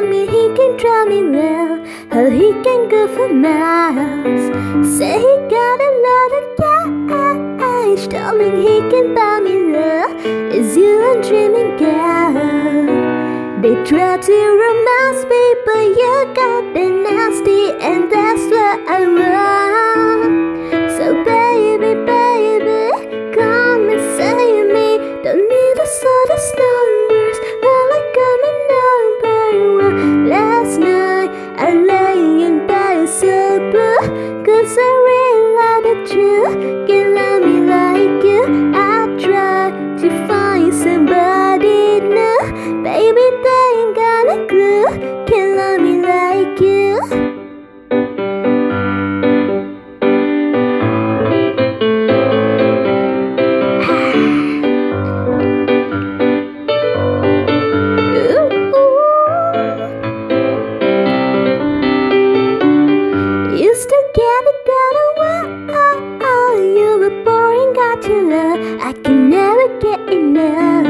me he can drive me well. How he can go for miles. Say he got a lot of cash. Darling, he can buy me love. Is you a dreaming girl? They try to romance me, but you got the nasty, and that's what I the love. I can never get enough.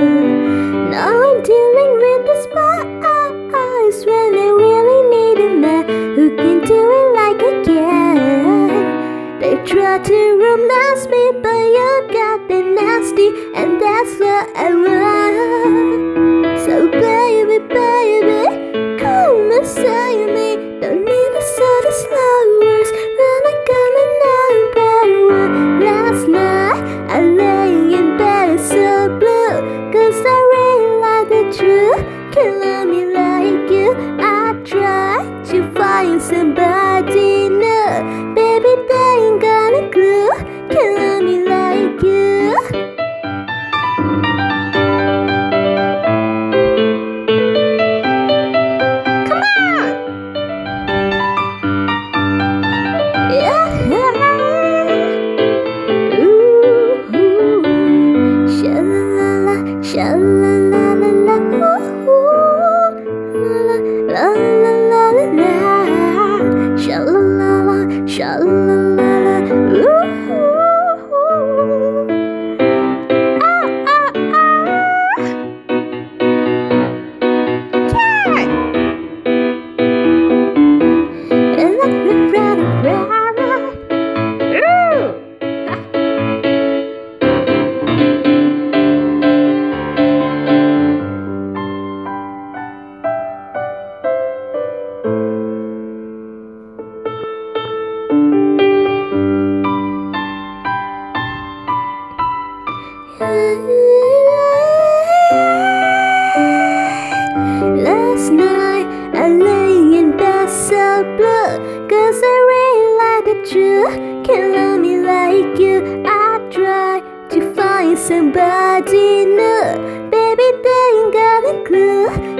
Now I'm dealing with the spies when I really need a man who can do it like I can. They try to romance me, but you got the nasty, and that's what I want. I try to find somebody 杀了 Last night I lay in bed so blue Cause I realized the truth Can't love me like you. I try to find somebody new. Baby they ain't got a clue